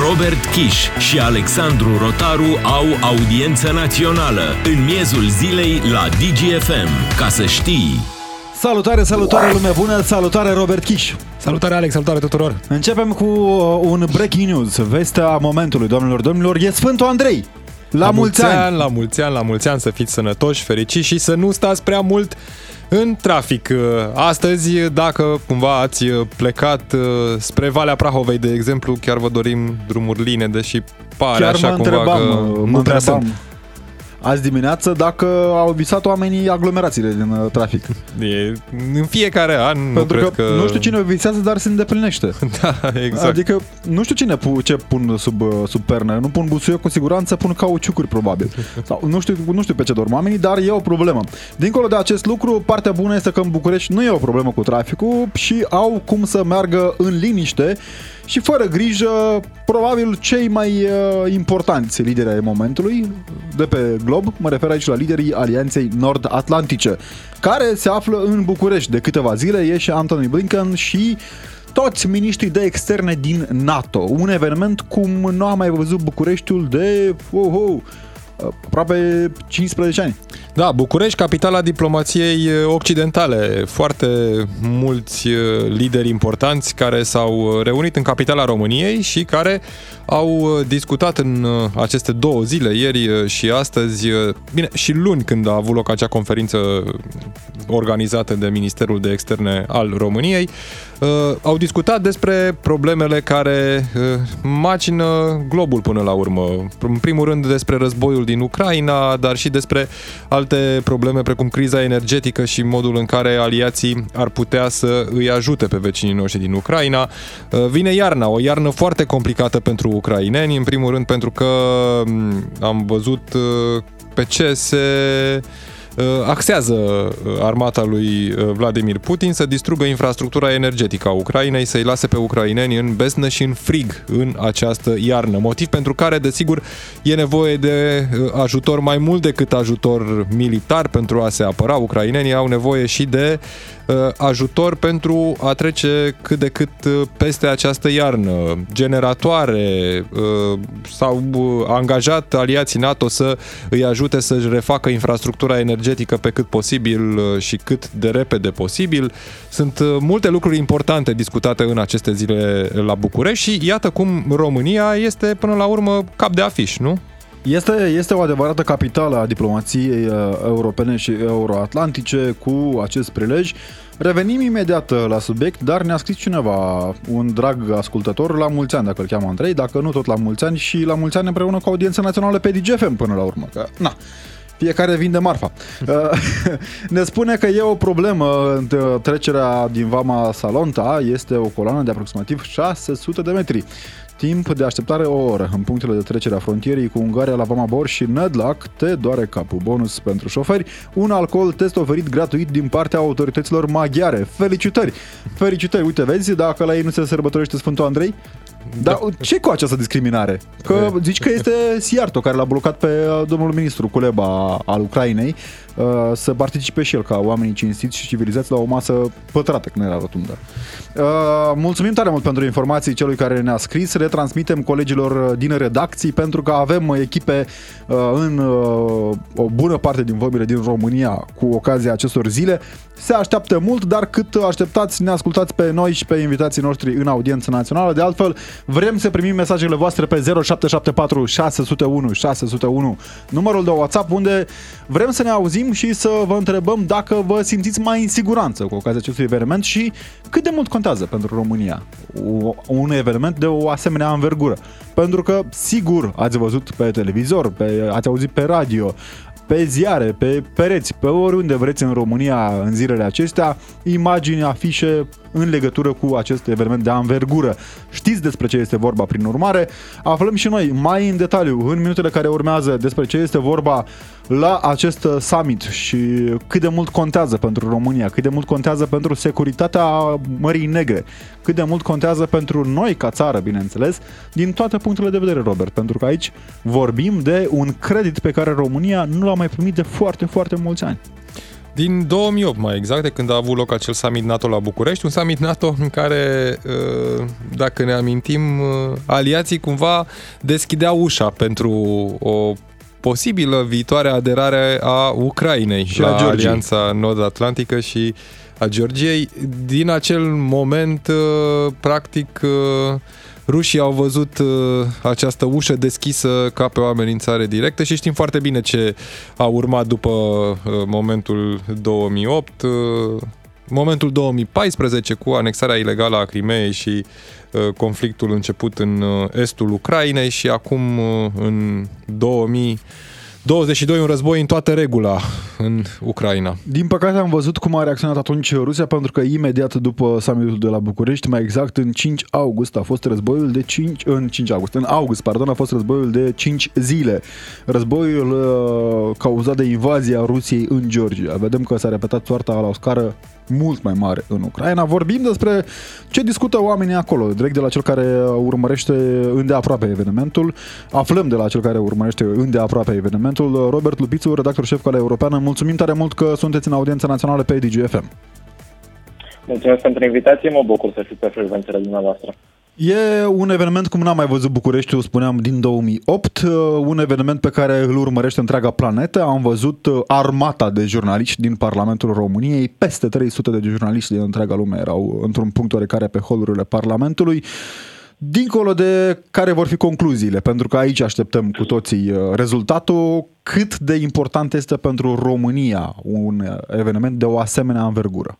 Robert Kiș și Alexandru Rotaru au audiență națională în miezul zilei la DGFM. Ca să știi... Salutare, salutare lume bună, salutare Robert Kiș. Salutare Alex, salutare tuturor. Începem cu uh, un breaking news, vestea momentului, domnilor, domnilor, e Sfântul Andrei. La, La mulți ani! La mulți ani, la mulți ani, să fiți sănătoși, fericiți și să nu stați prea mult în trafic. Astăzi, dacă cumva ați plecat uh, spre Valea Prahovei, de exemplu, chiar vă dorim drumuri line, deși pare Chiar așa mă cumva întrebam, că mă nu prea întrebam sunt. Azi dimineață dacă au visat oamenii aglomerațiile din uh, trafic. E, în fiecare an, nu Pentru cred că, că... nu știu cine o visează, dar se îndeplinește. Da, exact. Adică nu știu cine pu- ce pun sub, uh, sub perne. Nu pun busuioc cu siguranță, pun cauciucuri probabil. Sau nu știu, nu știu pe ce dorm oamenii, dar e o problemă. Dincolo de acest lucru, partea bună este că în București nu e o problemă cu traficul și au cum să meargă în liniște și fără grijă, probabil cei mai uh, importanți lideri ai momentului de pe glob, mă refer aici la liderii Alianței Nord-Atlantice, care se află în București de câteva zile, e și Anthony Blinken și toți miniștrii de externe din NATO. Un eveniment cum nu a mai văzut Bucureștiul de oh, oh, aproape 15 ani. Da, București, capitala diplomației occidentale. Foarte mulți uh, lideri importanți care s-au reunit în capitala României și care au uh, discutat în uh, aceste două zile, ieri și astăzi, bine, și luni când a avut loc acea conferință organizată de Ministerul de Externe al României, au discutat despre problemele care macină globul până la urmă. În primul rând despre războiul din Ucraina, dar și despre alte probleme precum criza energetică și modul în care aliații ar putea să îi ajute pe vecinii noștri din Ucraina. Vine iarna, o iarnă foarte complicată pentru ucraineni, în primul rând pentru că am văzut pe ce se axează armata lui Vladimir Putin să distrugă infrastructura energetică a Ucrainei, să-i lase pe ucraineni în beznă și în frig în această iarnă. Motiv pentru care, desigur, e nevoie de ajutor mai mult decât ajutor militar pentru a se apăra. Ucrainenii au nevoie și de ajutor pentru a trece cât de cât peste această iarnă. Generatoare s-au angajat aliații NATO să îi ajute să-și refacă infrastructura energetică pe cât posibil și cât de repede posibil. Sunt multe lucruri importante discutate în aceste zile la București și iată cum România este până la urmă cap de afiș, nu? Este, este o adevărată capitală a diplomației uh, europene și euroatlantice cu acest prilej. Revenim imediat uh, la subiect, dar ne-a scris cineva, un drag ascultător, la mulți ani, dacă îl cheamă Andrei, dacă nu tot la mulți ani și la mulți ani împreună cu audiența națională pe DGFM până la urmă. Că, na, fiecare vinde marfa. ne spune că e o problemă în trecerea din Vama Salonta, este o coloană de aproximativ 600 de metri. Timp de așteptare o oră în punctele de trecere a frontierii cu Ungaria la Vama Bor și Nădlac te doare capul. Bonus pentru șoferi, un alcool test oferit gratuit din partea autorităților maghiare. Felicitări! Felicitări! Uite, vezi, dacă la ei nu se sărbătorește Sfântul Andrei, dar da. ce cu această discriminare? Că zici că este Siarto care l-a blocat pe domnul ministru Culeba al Ucrainei să participe și el ca oamenii cinstiți și civilizați la o masă pătrată, când era rotundă. Mulțumim tare mult pentru informații celui care ne-a scris, le transmitem colegilor din redacții pentru că avem echipe în o bună parte din vorbile din România cu ocazia acestor zile. Se așteaptă mult, dar cât așteptați, ne ascultați pe noi și pe invitații noștri în audiență națională. De altfel, vrem să primim mesajele voastre pe 0774 601 601, numărul de WhatsApp, unde vrem să ne auzim și să vă întrebăm dacă vă simțiți mai în siguranță cu ocazia acestui eveniment și cât de mult contează pentru România un eveniment de o asemenea învergură. Pentru că, sigur, ați văzut pe televizor, pe, ați auzit pe radio, pe ziare, pe pereți, pe oriunde vreți în România în zilele acestea, imagini, afișe în legătură cu acest eveniment de anvergură. Știți despre ce este vorba prin urmare, aflăm și noi mai în detaliu în minutele care urmează despre ce este vorba la acest summit și cât de mult contează pentru România, cât de mult contează pentru securitatea Mării Negre, cât de mult contează pentru noi ca țară, bineînțeles, din toate punctele de vedere, Robert, pentru că aici vorbim de un credit pe care România nu l-a mai primit de foarte, foarte mulți ani. Din 2008 mai exact, de când a avut loc acel summit NATO la București, un summit NATO în care, uh, dacă ne amintim, uh, aliații cumva deschideau ușa pentru o posibilă viitoare aderare a Ucrainei și la Alianța Nord-Atlantică și a Georgiei. Din acel moment, uh, practic, rușii au văzut uh, această ușă deschisă ca pe o amenințare directă și știm foarte bine ce a urmat după uh, momentul 2008, uh, momentul 2014 cu anexarea ilegală a Crimeei și conflictul început în estul Ucrainei și acum în 2000 22, un război în toată regula în Ucraina. Din păcate am văzut cum a reacționat atunci Rusia, pentru că imediat după summitul de la București, mai exact în 5 august, a fost războiul de 5, în 5 august, în august, pardon, a fost războiul de 5 zile. Războiul uh, cauzat de invazia Rusiei în Georgia. Vedem că s-a repetat soarta la o scară mult mai mare în Ucraina. Vorbim despre ce discută oamenii acolo, direct de la cel care urmărește îndeaproape evenimentul. Aflăm de la cel care urmărește îndeaproape evenimentul. Robert Lupițu, redactor șef Calea Europeană. Mulțumim tare mult că sunteți în audiența națională pe DGFM. Mulțumesc pentru invitație, mă bucur să fiu pe frecvențele dumneavoastră. E un eveniment cum n-am mai văzut Bucureștiul, spuneam, din 2008, uh, un eveniment pe care îl urmărește întreaga planetă. Am văzut uh, armata de jurnaliști din Parlamentul României, peste 300 de jurnaliști din întreaga lume erau într-un punct oarecare pe holurile Parlamentului. Dincolo de care vor fi concluziile, pentru că aici așteptăm cu toții uh, rezultatul, cât de important este pentru România un eveniment de o asemenea învergură?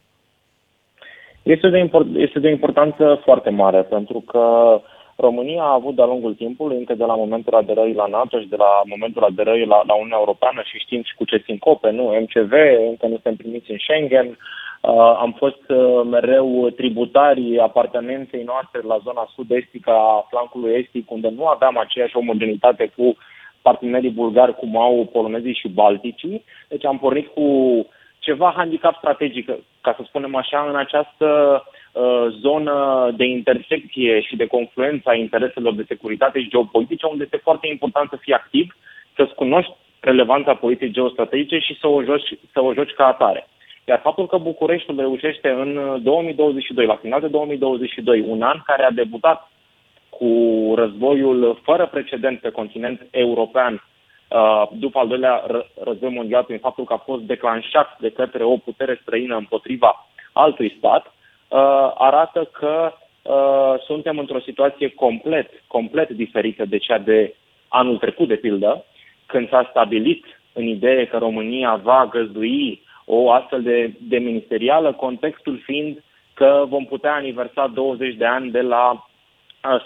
Este de, import, este de importanță foarte mare, pentru că România a avut de-a lungul timpului, încă de la momentul aderării la NATO și de la momentul aderării la, la Uniunea Europeană și știm și cu ce sincope, nu? MCV, încă nu suntem primiți în Schengen, uh, am fost uh, mereu tributari apartenenței noastre la zona sud-estică a flancului estic, unde nu aveam aceeași omogenitate cu partenerii bulgari cum au polonezii și balticii. Deci am pornit cu ceva handicap strategic, ca să spunem așa, în această uh, zonă de intersecție și de confluență a intereselor de securitate și geopolitice, unde este foarte important să fii activ, să-ți cunoști relevanța politicii geostrategice și să o joci, să o joci ca atare. Iar faptul că Bucureștiul reușește în 2022, la final de 2022, un an care a debutat cu războiul fără precedent pe continent european, Uh, după al doilea război mondial prin faptul că a fost declanșat de către o putere străină împotriva altui stat, uh, arată că uh, suntem într-o situație complet, complet diferită de cea de anul trecut, de pildă, când s-a stabilit în idee că România va găzdui o astfel de, de ministerială, contextul fiind că vom putea aniversa 20 de ani de la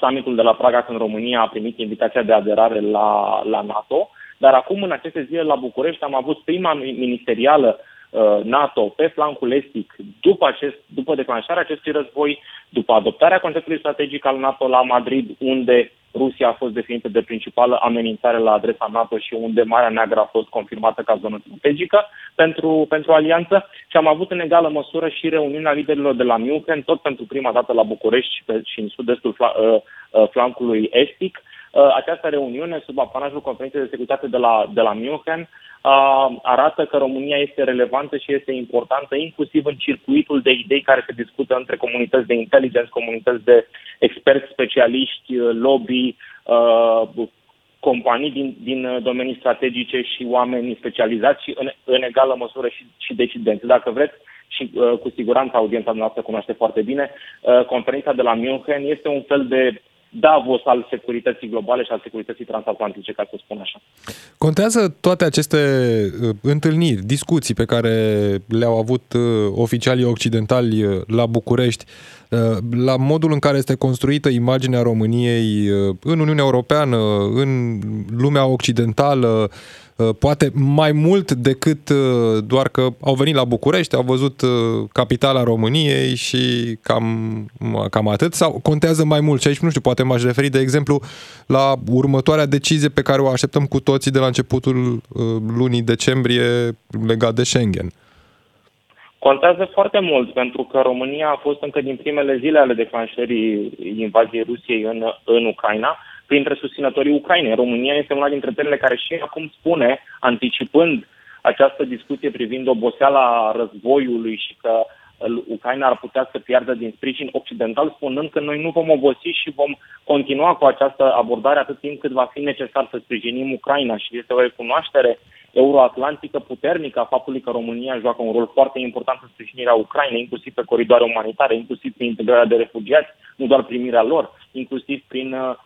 summitul de la Praga, când România a primit invitația de aderare la, la NATO dar acum, în aceste zile, la București, am avut prima ministerială uh, NATO pe flancul estic după, acest, după declanșarea acestui război, după adoptarea conceptului strategic al NATO la Madrid, unde Rusia a fost definită de principală amenințare la adresa NATO și unde Marea Neagră a fost confirmată ca zonă strategică pentru, pentru alianță. Și am avut în egală măsură și reuniunea liderilor de la München, tot pentru prima dată la București și, pe, și în sud-estul fla, uh, uh, flancului estic, Uh, această reuniune sub apanajul Conferinței de Securitate de la, de la München uh, arată că România este relevantă și este importantă, inclusiv în circuitul de idei care se discută între comunități de inteligență, comunități de experți, specialiști, uh, lobby, companii din, din domenii strategice și oameni specializați și în, în egală măsură și, și decidenți. Dacă vreți, și uh, cu siguranță audiența noastră cunoaște foarte bine, uh, conferința de la München este un fel de Davos al securității globale și al securității transatlantice, ca să spun așa. Contează toate aceste uh, întâlniri, discuții pe care le-au avut uh, oficialii occidentali uh, la București, la modul în care este construită imaginea României în Uniunea Europeană, în lumea occidentală, Uh, poate mai mult decât uh, doar că au venit la București, au văzut uh, capitala României și cam, cam atât, sau contează mai mult? Și aici, nu știu, poate m-aș referi, de exemplu, la următoarea decizie pe care o așteptăm cu toții de la începutul lunii decembrie legat de Schengen. Contează foarte mult, pentru că România a fost încă din primele zile ale declanșării invaziei Rusiei în, în Ucraina printre susținătorii Ucrainei. România este una dintre țările care și acum spune, anticipând această discuție privind oboseala războiului și că Ucraina ar putea să piardă din sprijin occidental, spunând că noi nu vom obosi și vom continua cu această abordare atât timp cât va fi necesar să sprijinim Ucraina și este o recunoaștere euroatlantică puternică a faptului că România joacă un rol foarte important în sprijinirea Ucrainei, inclusiv pe coridoare umanitare, inclusiv prin integrarea de refugiați, nu doar primirea lor, inclusiv prin uh, uh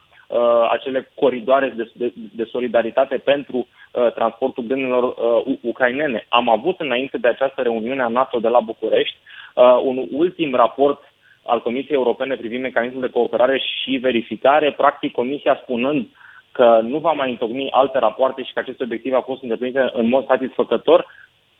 acele coridoare de, de, de solidaritate pentru uh, transportul bunurilor uh, ucrainene. Am avut înainte de această reuniune a NATO de la București uh, un ultim raport al Comisiei Europene privind mecanismul de cooperare și verificare, practic Comisia spunând că nu va mai întocmi alte rapoarte și că aceste obiective au fost îndeplinite în mod satisfăcător,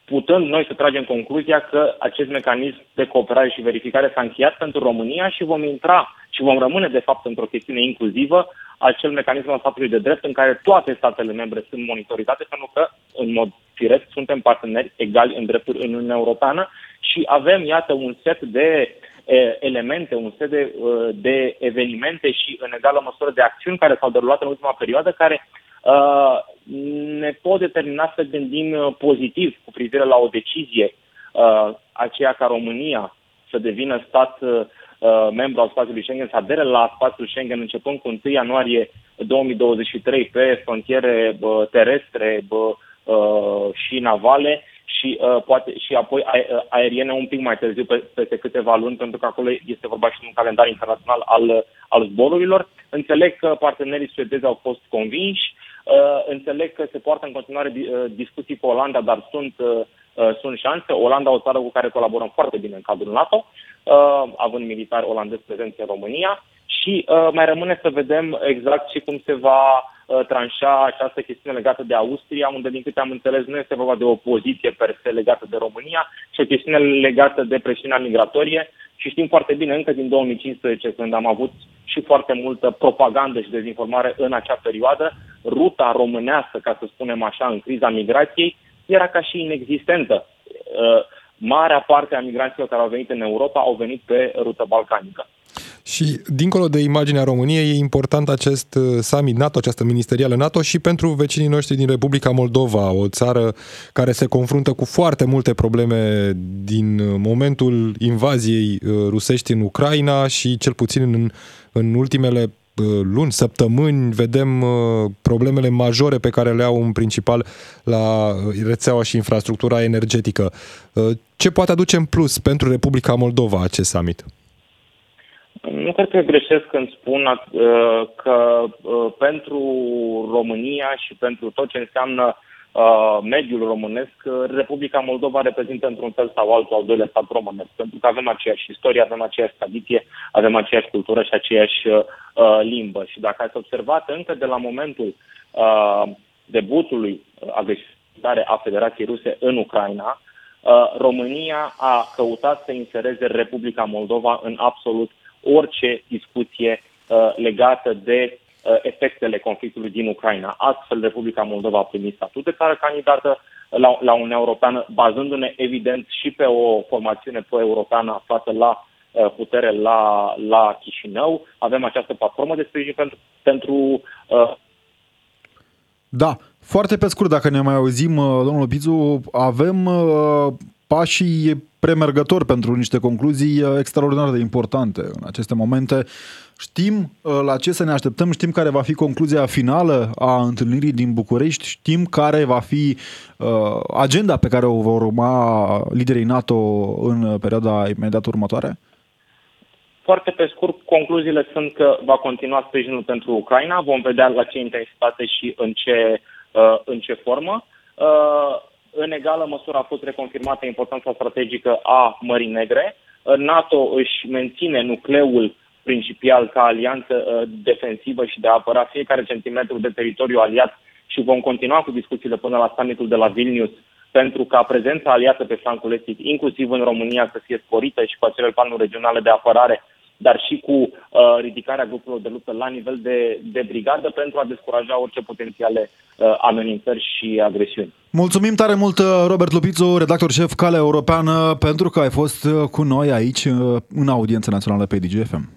putând noi să tragem concluzia că acest mecanism de cooperare și verificare s-a încheiat pentru România și vom intra și vom rămâne, de fapt, într-o chestiune inclusivă, acel mecanism al statului de drept în care toate statele membre sunt monitorizate, pentru că, în mod firesc, suntem parteneri egali în drepturi în Uniunea Europeană și avem, iată, un set de elemente, un set de, de evenimente și, în egală măsură, de acțiuni care s-au derulat în ultima perioadă, care uh, ne pot determina să gândim pozitiv cu privire la o decizie, uh, aceea ca România să devină stat uh, membru al spațiului Schengen, să adere la spațiul Schengen începând cu 1 ianuarie 2023 pe frontiere uh, terestre uh, și navale și uh, poate și apoi uh, aeriene un pic mai târziu, pe, peste câteva luni, pentru că acolo este vorba și de un calendar internațional al, al zborurilor. Înțeleg că partenerii suedezi au fost convinși, uh, înțeleg că se poartă în continuare uh, discuții cu Olanda, dar sunt, uh, uh, sunt șanse. Olanda, o țară cu care colaborăm foarte bine în cadrul NATO, uh, având militari olandezi prezenți în România și uh, mai rămâne să vedem exact și cum se va uh, tranșa această chestiune legată de Austria, unde, din câte am înțeles, nu este vorba de o poziție per se legată de România, ci o chestiune legată de presiunea migratorie. Și știm foarte bine, încă din 2015, când am avut și foarte multă propagandă și dezinformare în acea perioadă, ruta românească, ca să spunem așa, în criza migrației, era ca și inexistentă. Uh, marea parte a migranților care au venit în Europa au venit pe rută balcanică. Și dincolo de imaginea României, e important acest uh, summit NATO, această ministerială NATO și pentru vecinii noștri din Republica Moldova, o țară care se confruntă cu foarte multe probleme din uh, momentul invaziei uh, rusești în Ucraina și cel puțin în, în ultimele luni, săptămâni, vedem problemele majore pe care le au în principal la rețeaua și infrastructura energetică. Ce poate aduce în plus pentru Republica Moldova acest summit? Nu cred că greșesc când spun uh, că uh, pentru România și pentru tot ce înseamnă uh, mediul românesc, Republica Moldova reprezintă într-un fel sau altul al doilea stat românesc, pentru că avem aceeași istorie, avem aceeași tradiție, avem aceeași cultură și aceeași limbă. Și dacă ați observat încă de la momentul debutului agresiunii a Federației Ruse în Ucraina, România a căutat să insereze Republica Moldova în absolut orice discuție uh, legată de uh, efectele conflictului din Ucraina. Astfel, Republica Moldova a primit statut de țară candidată la, la Uniunea Europeană, bazându-ne evident și pe o formațiune pro-europeană aflată la uh, putere la, la Chișinău. Avem această platformă de sprijin pentru, pentru uh, da, foarte pe scurt, dacă ne mai auzim, uh, domnul Pizu, avem uh, pașii premergători pentru niște concluzii uh, extraordinar de importante în aceste momente. Știm uh, la ce să ne așteptăm, știm care va fi concluzia finală a întâlnirii din București, știm care va fi uh, agenda pe care o vor urma liderii NATO în perioada imediat următoare? Foarte pe scurt, concluziile sunt că va continua sprijinul pentru Ucraina, vom vedea la ce intensitate și în ce, în ce formă. În egală măsură a fost reconfirmată importanța strategică a Mării Negre. NATO își menține nucleul principal ca alianță uh, defensivă și de a apăra fiecare centimetru de teritoriu aliat și vom continua cu discuțiile până la summitul de la Vilnius pentru ca prezența aliată pe flancul estic, inclusiv în România, să fie sporită și cu acele planuri regionale de apărare dar și cu uh, ridicarea grupurilor de luptă la nivel de, de brigadă pentru a descuraja orice potențiale uh, amenințări și agresiuni. Mulțumim tare mult, uh, Robert Lupițu, redactor șef Calea Europeană, pentru că ai fost uh, cu noi aici uh, în audiența națională pe DGFM.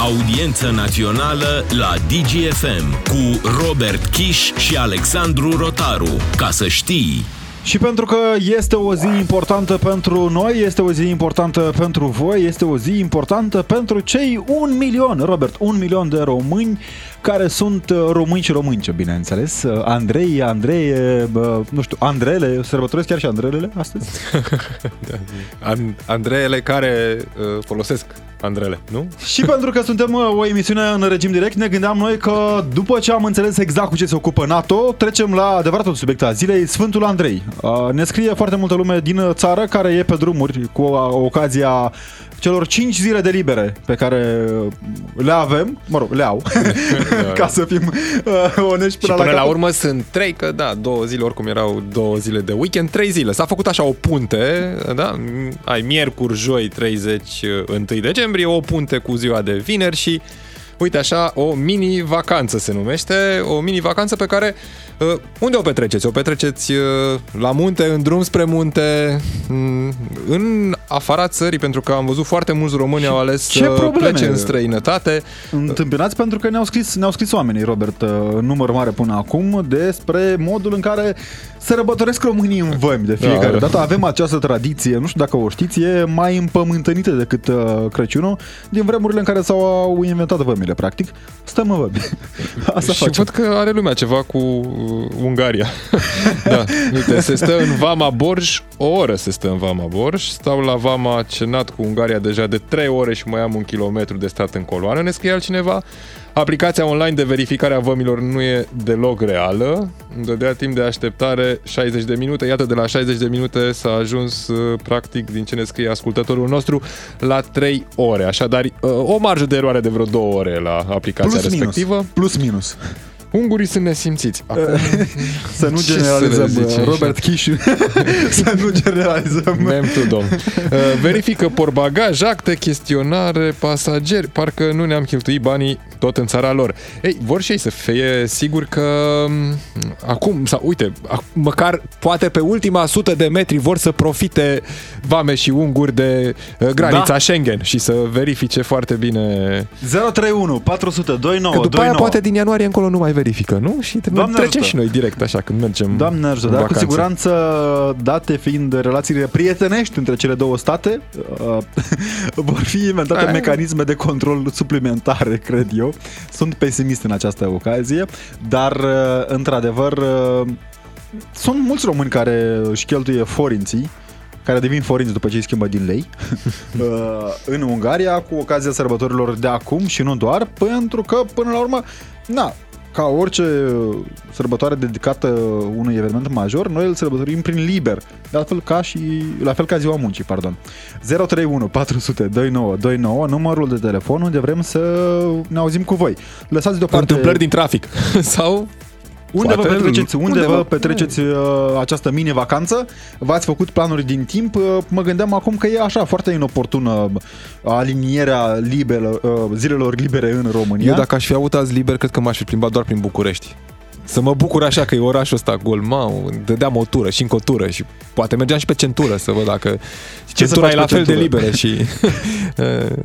Audiență națională la DGFM cu Robert Kiș și Alexandru Rotaru. Ca să știi... Și pentru că este o zi importantă pentru noi, este o zi importantă pentru voi, este o zi importantă pentru cei un milion, Robert, un milion de români care sunt uh, români și românce, bineînțeles. Uh, Andrei, Andrei, nu știu, Andrele, sărbătoresc chiar și Andrelele astăzi? Andreele care uh, folosesc Andrele, nu? Și pentru că suntem o emisiune în regim direct, ne gândeam noi că după ce am înțeles exact cu ce se ocupă NATO, trecem la adevăratul subiect al zilei, Sfântul Andrei. Ne scrie foarte multă lume din țară care e pe drumuri cu ocazia celor 5 zile de libere pe care le avem, mă rog, le au, ca să fim uh, onești până, și până la, la urmă sunt 3, că da, două zile oricum erau două zile de weekend, 3 zile. S-a făcut așa o punte, da? Ai miercuri, joi, 30, 1 uh, decembrie, o punte cu ziua de vineri și uite așa, o mini-vacanță se numește, o mini-vacanță pe care, uh, unde o petreceți? O petreceți uh, la munte, în drum spre munte, mm, în afara țării, pentru că am văzut foarte mulți români și au ales ce să plece în străinătate. Întâmpinați pentru că ne-au scris, ne-au scris oamenii, Robert, uh, în număr mare până acum, despre modul în care sărbătoresc românii în vămi de fiecare da, dată. Avem această tradiție, nu știu dacă o știți, e mai împământănită decât uh, Crăciunul, din vremurile în care s-au inventat vămile, practic. Stăm în vămi. Asta și facem. văd că are lumea ceva cu uh, Ungaria. da, uite, se stă în Vama Borj, o oră se stă în Vama Borj, stau la Vama cenat cu Ungaria deja de 3 ore și mai am un kilometru de stat în coloană, ne scrie altcineva. Aplicația online de verificare a vămilor nu e deloc reală. Îmi dădea timp de așteptare 60 de minute. Iată, de la 60 de minute s-a ajuns, uh, practic, din ce ne scrie ascultătorul nostru, la 3 ore. Așadar, uh, o marjă de eroare de vreo 2 ore la aplicația Plus respectivă. Minus. Plus minus. Ungurii sunt nesimțiți. Acum, să nu generalizăm, să Robert Kiș. să nu generalizăm. Mem tu, domn. Uh, verifică porbagaj, acte, chestionare, pasageri. Parcă nu ne-am cheltuit banii tot în țara lor. Ei, vor și ei să fie sigur că mm, acum, sau uite, măcar poate pe ultima sută de metri vor să profite vame și unguri de uh, granița da. Schengen și să verifice foarte bine 031 400 29 Că după aia poate din ianuarie încolo nu mai verifică, nu? Și Doamne trecem ajută. și noi direct așa când mergem Doamne ajută, dar cu siguranță, date fiind relațiile prietenești între cele două state, uh, vor fi inventate Aia. mecanisme de control suplimentare, cred eu. Sunt pesimist în această ocazie, dar uh, într-adevăr uh, sunt mulți români care își cheltuie forinții care devin forinți după ce îi schimbă din lei uh, în Ungaria cu ocazia sărbătorilor de acum și nu doar, pentru că până la urmă, na, ca orice sărbătoare dedicată unui eveniment major, noi îl sărbătorim prin liber, de altfel ca și, la fel ca ziua muncii, pardon. 031 400 2929, numărul de telefon unde vrem să ne auzim cu voi. Lăsați deoparte... Întâmplări din trafic sau unde Poate vă petreceți, unde, unde vă petreceți uh, această mini-vacanță? V-ați făcut planuri din timp? Uh, mă gândeam acum că e așa foarte inoportună uh, alinierea liberă, uh, zilelor libere în România. Eu dacă aș fi avut azi liber, cred că m-aș fi plimbat doar prin București. Să mă bucur așa că e orașul ăsta gol, mă, dădeam o tură și încă o tură și poate mergeam și pe centură să văd dacă Ce centura e la fel centură? de liberă și uh,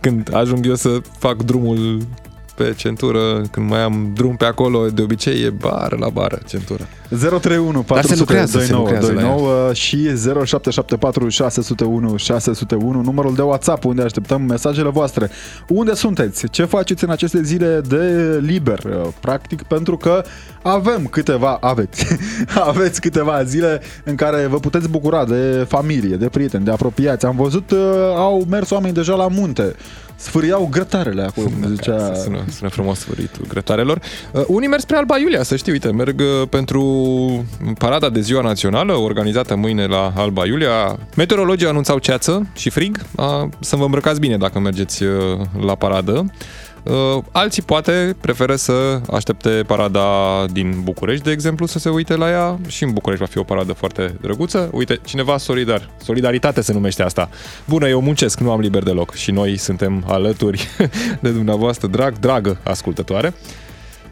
când ajung eu să fac drumul pe centură, când mai am drum pe acolo, de obicei e bară la bară centură. 031 400 2929 și 0774 601 601, numărul de WhatsApp unde așteptăm mesajele voastre. Unde sunteți? Ce faceți în aceste zile de liber? Practic pentru că avem câteva, aveți, aveți câteva zile în care vă puteți bucura de familie, de prieteni, de apropiați. Am văzut, uh, au mers oameni deja la munte sfâriau grătarele acolo, cum zicea. Sună, sună frumos sfâritul grătarelor. Uh, unii merg spre Alba Iulia, să știi, uite, merg uh, pentru parada de ziua națională, organizată mâine la Alba Iulia. Meteorologii anunțau ceață și frig, uh, să vă îmbrăcați bine dacă mergeți uh, la paradă. Uh, alții poate preferă să aștepte parada din București, de exemplu, să se uite la ea. Și în București va fi o paradă foarte drăguță. Uite, cineva solidar. Solidaritate se numește asta. Bună, eu muncesc, nu am liber deloc și noi suntem alături de dumneavoastră, drag, dragă ascultătoare.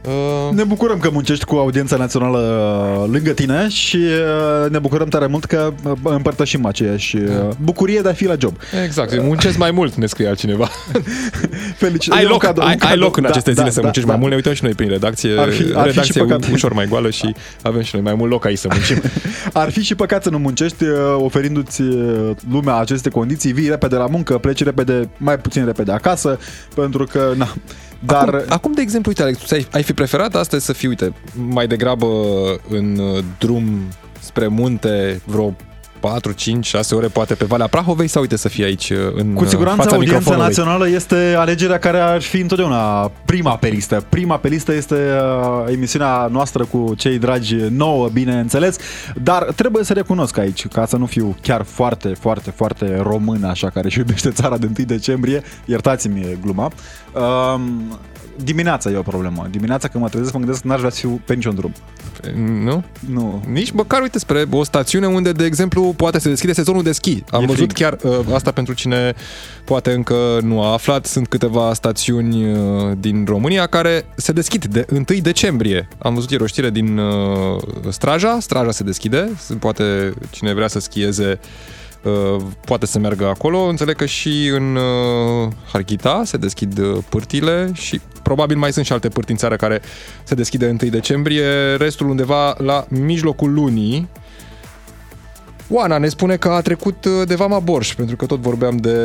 Uh... Ne bucurăm că muncești cu audiența națională uh, lângă tine și uh, ne bucurăm tare mult că uh, împărtășim aceeași bucurie de a fi la job. Exact, muncesc mai mult, ne scrie altcineva. Felicitări. Ai loc, cadou, ai, ai loc în da, aceste zile da, să da, muncești da, mai mult, ne uităm și noi prin redacție. Ar fi, ar redacție fi și păcat. ușor mai goală și avem și noi mai mult loc aici să muncim. ar fi și păcat să nu muncești oferindu-ți lumea aceste condiții, vii repede la muncă, pleci repede, mai puțin repede acasă, pentru că, na, dar... Acum, acum, de exemplu, uite, Alex, ai, ai fi preferat astăzi să fii, uite, mai degrabă în uh, drum spre munte vreo 4, 5, 6 ore poate pe Valea Prahovei sau uite să fie aici uh, în Cu siguranță fața audiența națională este alegerea care ar fi întotdeauna prima pe listă. Prima pe listă este uh, emisiunea noastră cu cei dragi nouă, bineînțeles, dar trebuie să recunosc aici, ca să nu fiu chiar foarte, foarte, foarte român, așa, care își iubește țara de 1 decembrie, iertați-mi gluma, um, dimineața e o problemă. Dimineața când mă trezesc, mă gândesc că n-aș vrea să fiu pe niciun drum. Nu? Nu. Nici măcar, uite, spre o stațiune unde, de exemplu, poate se deschide sezonul de schi. Am e văzut frig. chiar uh, asta pentru cine poate încă nu a aflat. Sunt câteva stațiuni uh, din România care se deschid de 1 decembrie. Am văzut ieri o știre din uh, Straja. Straja se deschide. Poate cine vrea să schieze Uh, poate să meargă acolo. Înțeleg că și în uh, Harghita se deschid uh, pârtile și probabil mai sunt și alte pârti în țară care se deschide 1 decembrie, restul undeva la mijlocul lunii. Oana ne spune că a trecut de Vama Borș, pentru că tot vorbeam de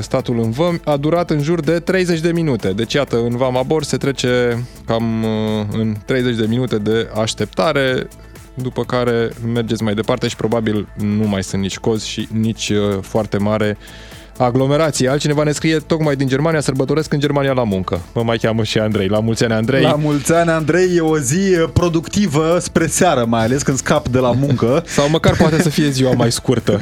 statul în Văm, a durat în jur de 30 de minute. Deci iată, în Vama Borș se trece cam în 30 de minute de așteptare, după care mergeți mai departe și probabil nu mai sunt nici cozi și nici uh, foarte mare aglomerație. Altcineva ne scrie tocmai din Germania, sărbătoresc în Germania la muncă. Mă mai cheamă și Andrei. La mulți ani, Andrei. La mulți ani, Andrei. E o zi productivă spre seară, mai ales când scap de la muncă. Sau măcar poate să fie ziua mai scurtă.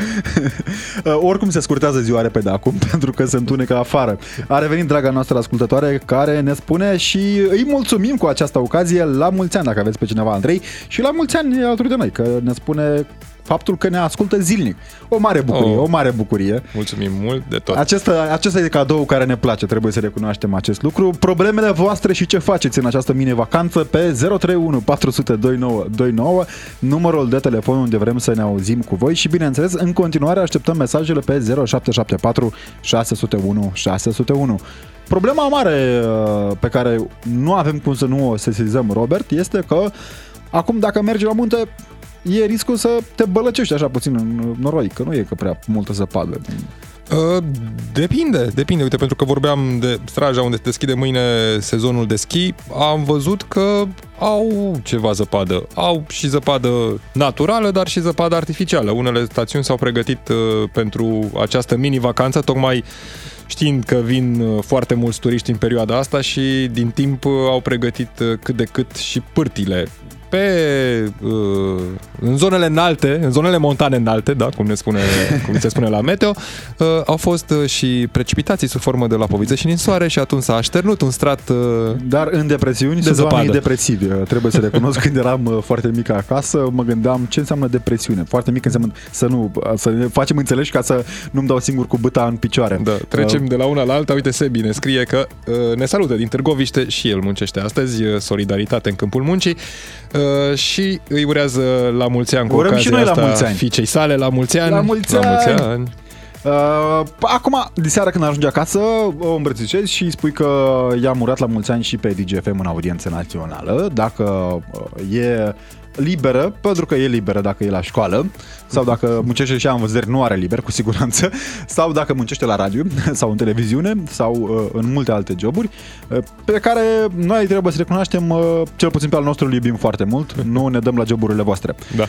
Oricum se scurtează ziua repede acum, pentru că se întunecă afară. A revenit draga noastră ascultătoare care ne spune și îi mulțumim cu această ocazie la mulți ani, dacă aveți pe cineva, Andrei, și la mulți ani alături de noi, că ne spune faptul că ne ascultă zilnic. O mare bucurie, oh, o mare bucurie. Mulțumim mult de tot. Acesta, acesta e cadou care ne place, trebuie să recunoaștem acest lucru. Problemele voastre și ce faceți în această mini-vacanță pe 031 400 2929, numărul de telefon unde vrem să ne auzim cu voi și bineînțeles în continuare așteptăm mesajele pe 0774 601 601. Problema mare uh, pe care nu avem cum să nu o sesizăm, Robert, este că acum dacă mergi la munte, e riscul să te bălăcești așa puțin în noroi, că nu e că prea multă zăpadă. Uh, depinde, depinde. Uite, pentru că vorbeam de Straja unde se deschide mâine sezonul de schi, am văzut că au ceva zăpadă. Au și zăpadă naturală, dar și zăpadă artificială. Unele stațiuni s-au pregătit uh, pentru această mini-vacanță, tocmai știind că vin uh, foarte mulți turiști în perioada asta și din timp uh, au pregătit uh, cât de cât și pârtile pe, uh, în zonele înalte, în zonele montane înalte, da, cum, ne spune, cum se spune la meteo, uh, au fost uh, și precipitații sub formă de lapoviță și ninsoare și atunci s-a așternut un strat Dar în depresiuni de sunt oamenii depresivi. Trebuie să recunosc, când eram foarte mic acasă, mă gândeam ce înseamnă depresiune. Foarte mic înseamnă să nu, să ne facem înțelegi ca să nu-mi dau singur cu băta în picioare. Da, trecem uh, de la una la alta. Uite, Sebi ne scrie că uh, ne salută din Târgoviște și el muncește astăzi, solidaritate în câmpul muncii. Uh, și îi urează la mulți ani cu Urăm și noi asta la mulți ani. fiicei sale, la mulți ani. La mulți la mulți ani. ani. Uh, acum, seara când ajunge acasă, o îmbrățișezi și îi spui că i-a murat la mulți ani și pe DGFM în audiență națională. Dacă uh, e liberă, pentru că e liberă dacă e la școală, sau dacă muncește și am văzări, nu are liber, cu siguranță, sau dacă muncește la radio, sau în televiziune, sau uh, în multe alte joburi, uh, pe care noi trebuie să recunoaștem, uh, cel puțin pe al nostru îl iubim foarte mult, nu ne dăm la joburile voastre. Da.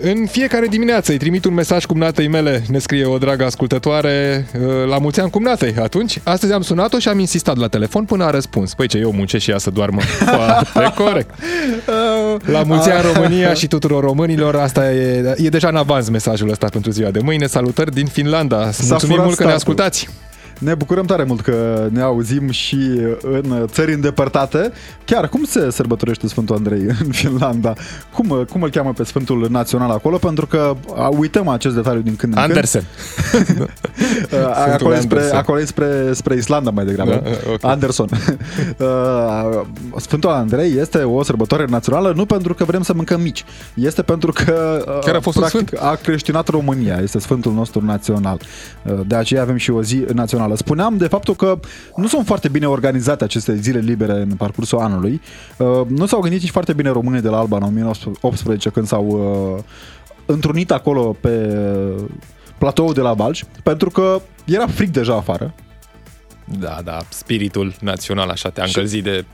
În fiecare dimineață îi trimit un mesaj cumnatei mele, ne scrie o dragă ascultătoare, uh, la mulți ani cumnatei. Atunci, astăzi am sunat-o și am insistat la telefon până a răspuns. Păi ce, eu muncesc și ea să doarmă. Foarte corect. Uh, la mulți ani România și tuturor românilor, asta e, e deja în avans mesajul ăsta pentru ziua de mâine. Salutări din Finlanda. Mulțumim mult că ne ascultați. Ne bucurăm tare mult că ne auzim și în țări îndepărtate. Chiar, cum se sărbătorește Sfântul Andrei în Finlanda? Cum, cum îl cheamă pe Sfântul Național acolo? Pentru că uităm acest detaliu din când în Andersen. când. acolo, e spre, acolo e spre, spre Islanda mai degrabă. Da, okay. Anderson. Sfântul Andrei este o sărbătoare națională nu pentru că vrem să mâncăm mici. Este pentru că Chiar a, fost practic, a creștinat România. Este Sfântul nostru național. De aceea avem și o zi națională. Spuneam de faptul că nu sunt foarte bine organizate aceste zile libere în parcursul anului. Nu s-au gândit nici foarte bine românii de la Alba în 1918 când s-au întrunit acolo pe platoul de la Balci, pentru că era frig deja afară. Da, da, spiritul național așa te-a încălzit de...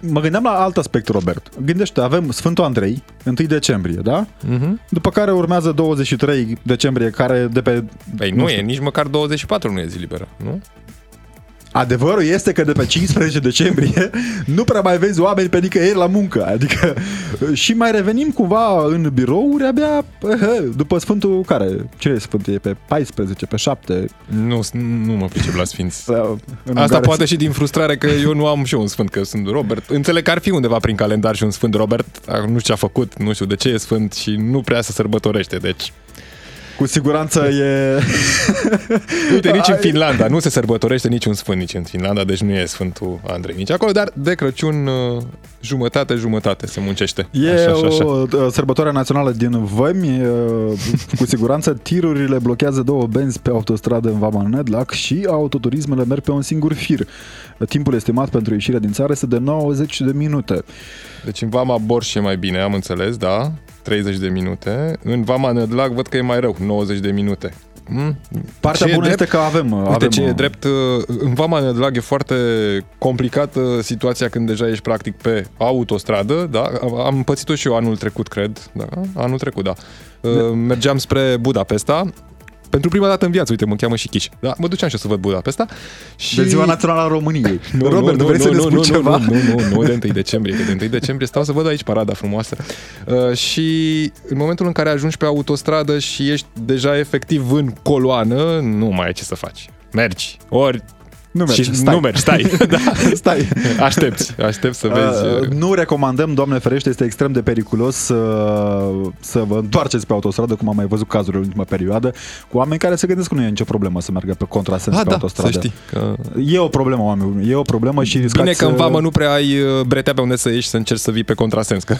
Mă gândeam la alt aspect, Robert. Gândește, avem Sfântul Andrei, 1 decembrie, da? Uh-huh. După care urmează 23 decembrie, care de pe... Păi nu, nu e, nici măcar 24 nu e zi liberă, nu? Adevărul este că de pe 15 decembrie nu prea mai vezi oameni pe nicăieri la muncă. Adică și mai revenim cumva în birouri abia după Sfântul care? Ce e Sfântul? E pe 14, pe 7? Nu, nu mă pricep la Sfinți. Asta poate și din frustrare că eu nu am și eu un Sfânt, că sunt Robert. Înțeleg că ar fi undeva prin calendar și un Sfânt Robert, nu știu ce a făcut, nu știu de ce e Sfânt și nu prea se sărbătorește, deci cu siguranță e... Uite, nici în Finlanda nu se sărbătorește niciun sfânt nici în Finlanda, deci nu e Sfântul Andrei nici acolo, dar de Crăciun uh, jumătate, jumătate se muncește. E așa, așa, așa. o sărbătoare națională din Vămi, uh, cu siguranță tirurile blochează două benzi pe autostradă în Vama Nedlac și autoturismele merg pe un singur fir. Timpul estimat pentru ieșirea din țară este de 90 de minute. Deci în Vama Borș e mai bine, am înțeles, da? 30 de minute. În Vama Nădlac văd că e mai rău, 90 de minute. Mm? Partea ce bună drept, este că avem... Uite avem ce e drept, uh, în Vama Nădlac e foarte complicată situația când deja ești practic pe autostradă, da? Am pățit-o și eu anul trecut, cred, da? Anul trecut, da. Uh, da. Mergeam spre Budapesta, pentru prima dată în viață, uite, mă cheamă și Chiș. Da, mă duceam și eu să văd Budapesta. Și... De ziua națională a României. Nu, Robert, nu, vrei nu, să ne spui nu, ceva? Nu, nu, nu, nu, de 1 decembrie, că de 1 decembrie stau să văd aici parada frumoasă. Uh, și în momentul în care ajungi pe autostradă și ești deja efectiv în coloană, nu mai ai ce să faci. Mergi. Ori nu mergi, și stai. Nu mergi, stai. da, stai. Aștepți, aștept să vezi. Uh, nu recomandăm, doamne ferește, este extrem de periculos să, să vă întoarceți pe autostradă, cum am mai văzut cazuri în ultima perioadă, cu oameni care se gândesc că nu e nicio problemă să meargă pe contrasens A, pe da, autostradă. Să știi că... E o problemă, oameni e o problemă și Bine că în vamă nu prea ai uh, bretea pe unde să ieși să încerci să vii pe contrasens. Că...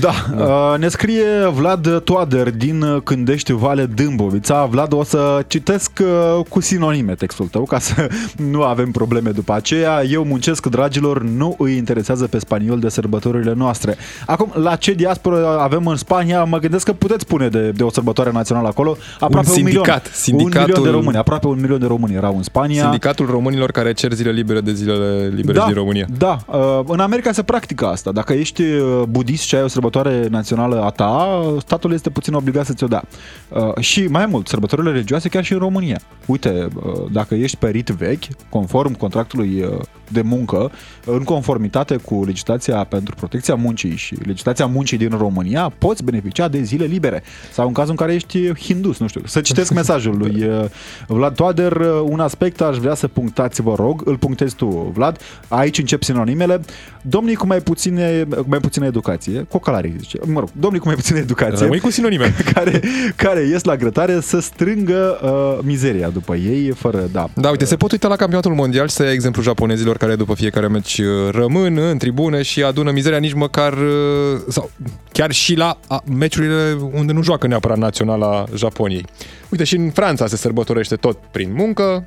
Da, da. Uh, ne scrie Vlad Toader din Cândești, Vale Dâmbovița. Vlad, o să citesc uh, cu sinonime textul tău ca să nu avem probleme după aceea. Eu muncesc, dragilor, nu îi interesează pe spaniol de sărbătorile noastre. Acum, la ce diasporă avem în Spania, mă gândesc că puteți spune de, de o sărbătoare națională acolo. Aproape un, sindicat, un milion. Sindicatul... Un milion de români, aproape un milion de români erau în Spania. Sindicatul românilor care cer zile libere de zilele libere da, din România. Da, uh, în America se practică asta. Dacă ești uh, budist și ai o sărbătoare națională a ta, statul este puțin obligat să ți-o dea. Uh, și mai mult, sărbătorile religioase chiar și în România. Uite, dacă ești pe rit vechi, conform contractului uh, de muncă, în conformitate cu legislația pentru protecția muncii și legislația muncii din România, poți beneficia de zile libere. Sau în cazul în care ești hindus, nu știu. Să citesc mesajul lui uh, Vlad Toader. Uh, un aspect aș vrea să punctați, vă rog, îl punctezi tu, Vlad. Aici încep sinonimele. Domnii cu mai puține, cu mai puțină educație, cocalarii, zice. Mă rog, domnii cu mai puțină educație. Rămâi cu sinonime. Care, care ies la grătare să strângă uh, mizeria după ei, fără, da. Da, uite, se pot uita la campionatul mondial și să ia exemplu japonezilor care după fiecare meci uh, rămân în tribune și adună mizeria nici măcar uh, sau chiar și la meciurile unde nu joacă neapărat naționala Japoniei. Uite, și în Franța se sărbătorește tot prin muncă,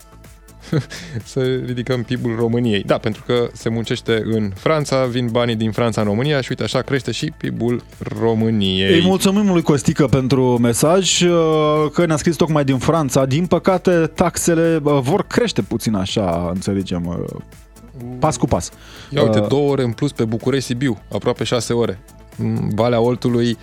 să ridicăm PIB-ul României. Da, pentru că se muncește în Franța, vin banii din Franța în România și uite așa crește și PIB-ul României. Îi mulțumim lui Costică pentru mesaj uh, că ne-a scris tocmai din Franța. Din păcate, taxele uh, vor crește puțin așa, înțelegem, uh, pas cu pas. Ia uite, două ore în plus pe București-Sibiu, aproape șase ore. Valea Oltului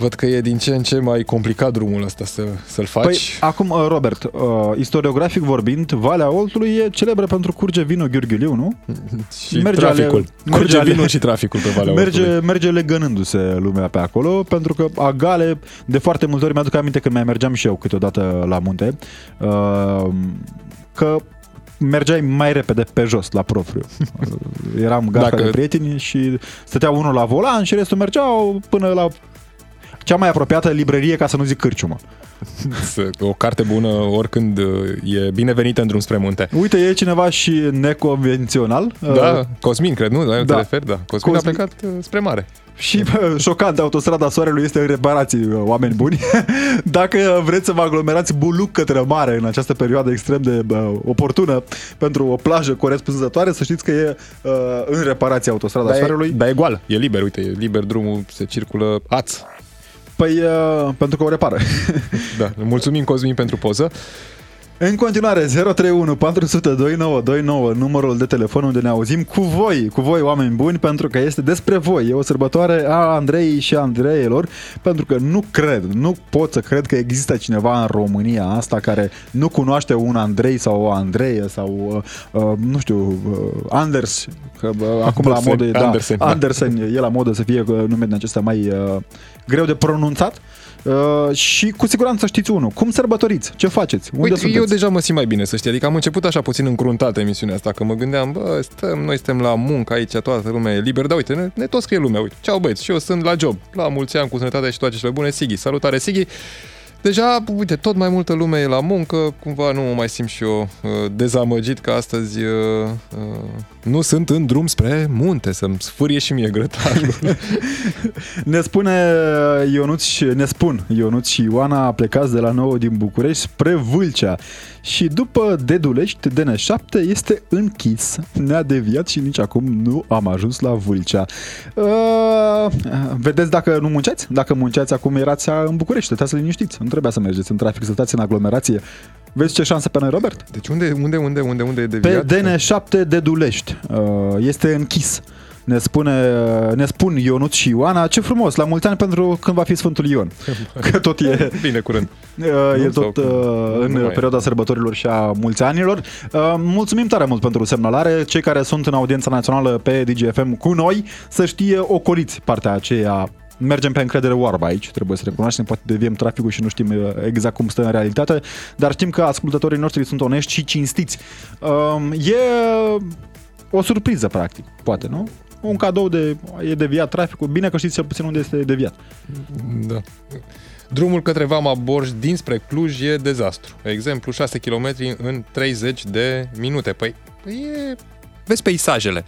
Văd că e din ce în ce mai complicat drumul ăsta să, să-l faci. Păi, acum, uh, Robert, uh, istoriografic vorbind, Valea Oltului e celebră pentru curge vinul Gheorghiliu, nu? Și merge traficul. Ale, merge curge ale, vinul și traficul pe Valea merge, Oltului. Merge legănându-se lumea pe acolo, pentru că agale, de foarte multe ori mi-aduc aminte când mai mergeam și eu câteodată la munte, uh, că mergeai mai repede pe jos, la propriu. Eram gașca Dacă... de prieteni și stătea unul la volan și restul mergeau până la cea mai apropiată librărie, ca să nu zic cârciumă. O carte bună oricând e binevenită în drum spre munte. Uite, e cineva și neconvențional. Da, Cosmin, cred, nu? Da, da. te referi, da. Cosmin, Cosmin a plecat uh, spre mare. Și bă, șocant, autostrada Soarelui este în reparații, uh, oameni buni. Dacă vreți să vă aglomerați buluc către mare în această perioadă extrem de bă, oportună pentru o plajă corespunzătoare, să știți că e uh, în reparație autostrada da Soarelui. E, da, e goală, e liber, uite, e liber drumul, se circulă aț. Păi, uh, pentru că o repară. da, mulțumim Cosmin pentru poză. În continuare, 031 400 2929, numărul de telefon unde ne auzim cu voi, cu voi oameni buni, pentru că este despre voi. E o sărbătoare a Andrei și Andreilor, pentru că nu cred, nu pot să cred că există cineva în România asta care nu cunoaște un Andrei sau o Andreie sau, uh, uh nu știu, uh, Anders, că uh, acum Andersen, la modă, da, Andersen, da. Andersen e la modă să fie uh, nume din acesta mai uh, greu de pronunțat. Uh, și cu siguranță știți unul. Cum sărbătoriți? Ce faceți? Unde Uite, sunteți? eu deja mă simt mai bine, să știi. Adică am început așa puțin încruntat emisiunea asta, că mă gândeam, bă, stăm, noi suntem la muncă aici, toată lumea e liber, dar uite, ne, ne tot scrie lumea, uite, ceau băieți, și eu sunt la job, la mulți ani cu sănătate și toate cele bune, Sighi, salutare Sighi. Deja, uite, tot mai multă lume e la muncă, cumva nu mă mai simt și eu uh, dezamăgit că astăzi uh, uh, nu sunt în drum spre munte, să-mi sfârie și mie grătarul. ne spune Ionuț, ne spun Ionuț și Ioana plecați de la nou din București spre Vâlcea și după Dedulești, DN7 este închis. Ne-a deviat și nici acum nu am ajuns la Vâlcea. Uh, vedeți dacă nu munceați? Dacă munceați acum erați în București, stăteați liniștiți. Nu trebuia să mergeți în trafic, să stați în aglomerație. Vezi ce șanse pe noi, Robert? Deci unde, unde, unde, unde, unde e deviat? Pe DN7 Dedulești. Uh, este închis ne, spune, ne spun Ionut și Ioana, ce frumos, la mulți ani pentru când va fi Sfântul Ion. Că tot e... Bine, curând. E tot uh, în perioada e. sărbătorilor și a mulți anilor. Uh, mulțumim tare mult pentru semnalare. Cei care sunt în audiența națională pe DGFM cu noi, să știe ocoliți partea aceea mergem pe încredere oarbă aici, trebuie să recunoaștem, poate deviem traficul și nu știm uh, exact cum stă în realitate, dar știm că ascultătorii noștri sunt onești și cinstiți. E o surpriză, practic, poate, nu? Un cadou de e deviat traficul, bine că știți cel puțin unde este deviat. Da. Drumul către Vama Borj dinspre Cluj e dezastru. Exemplu, 6 km în 30 de minute. Păi, e... vezi peisajele.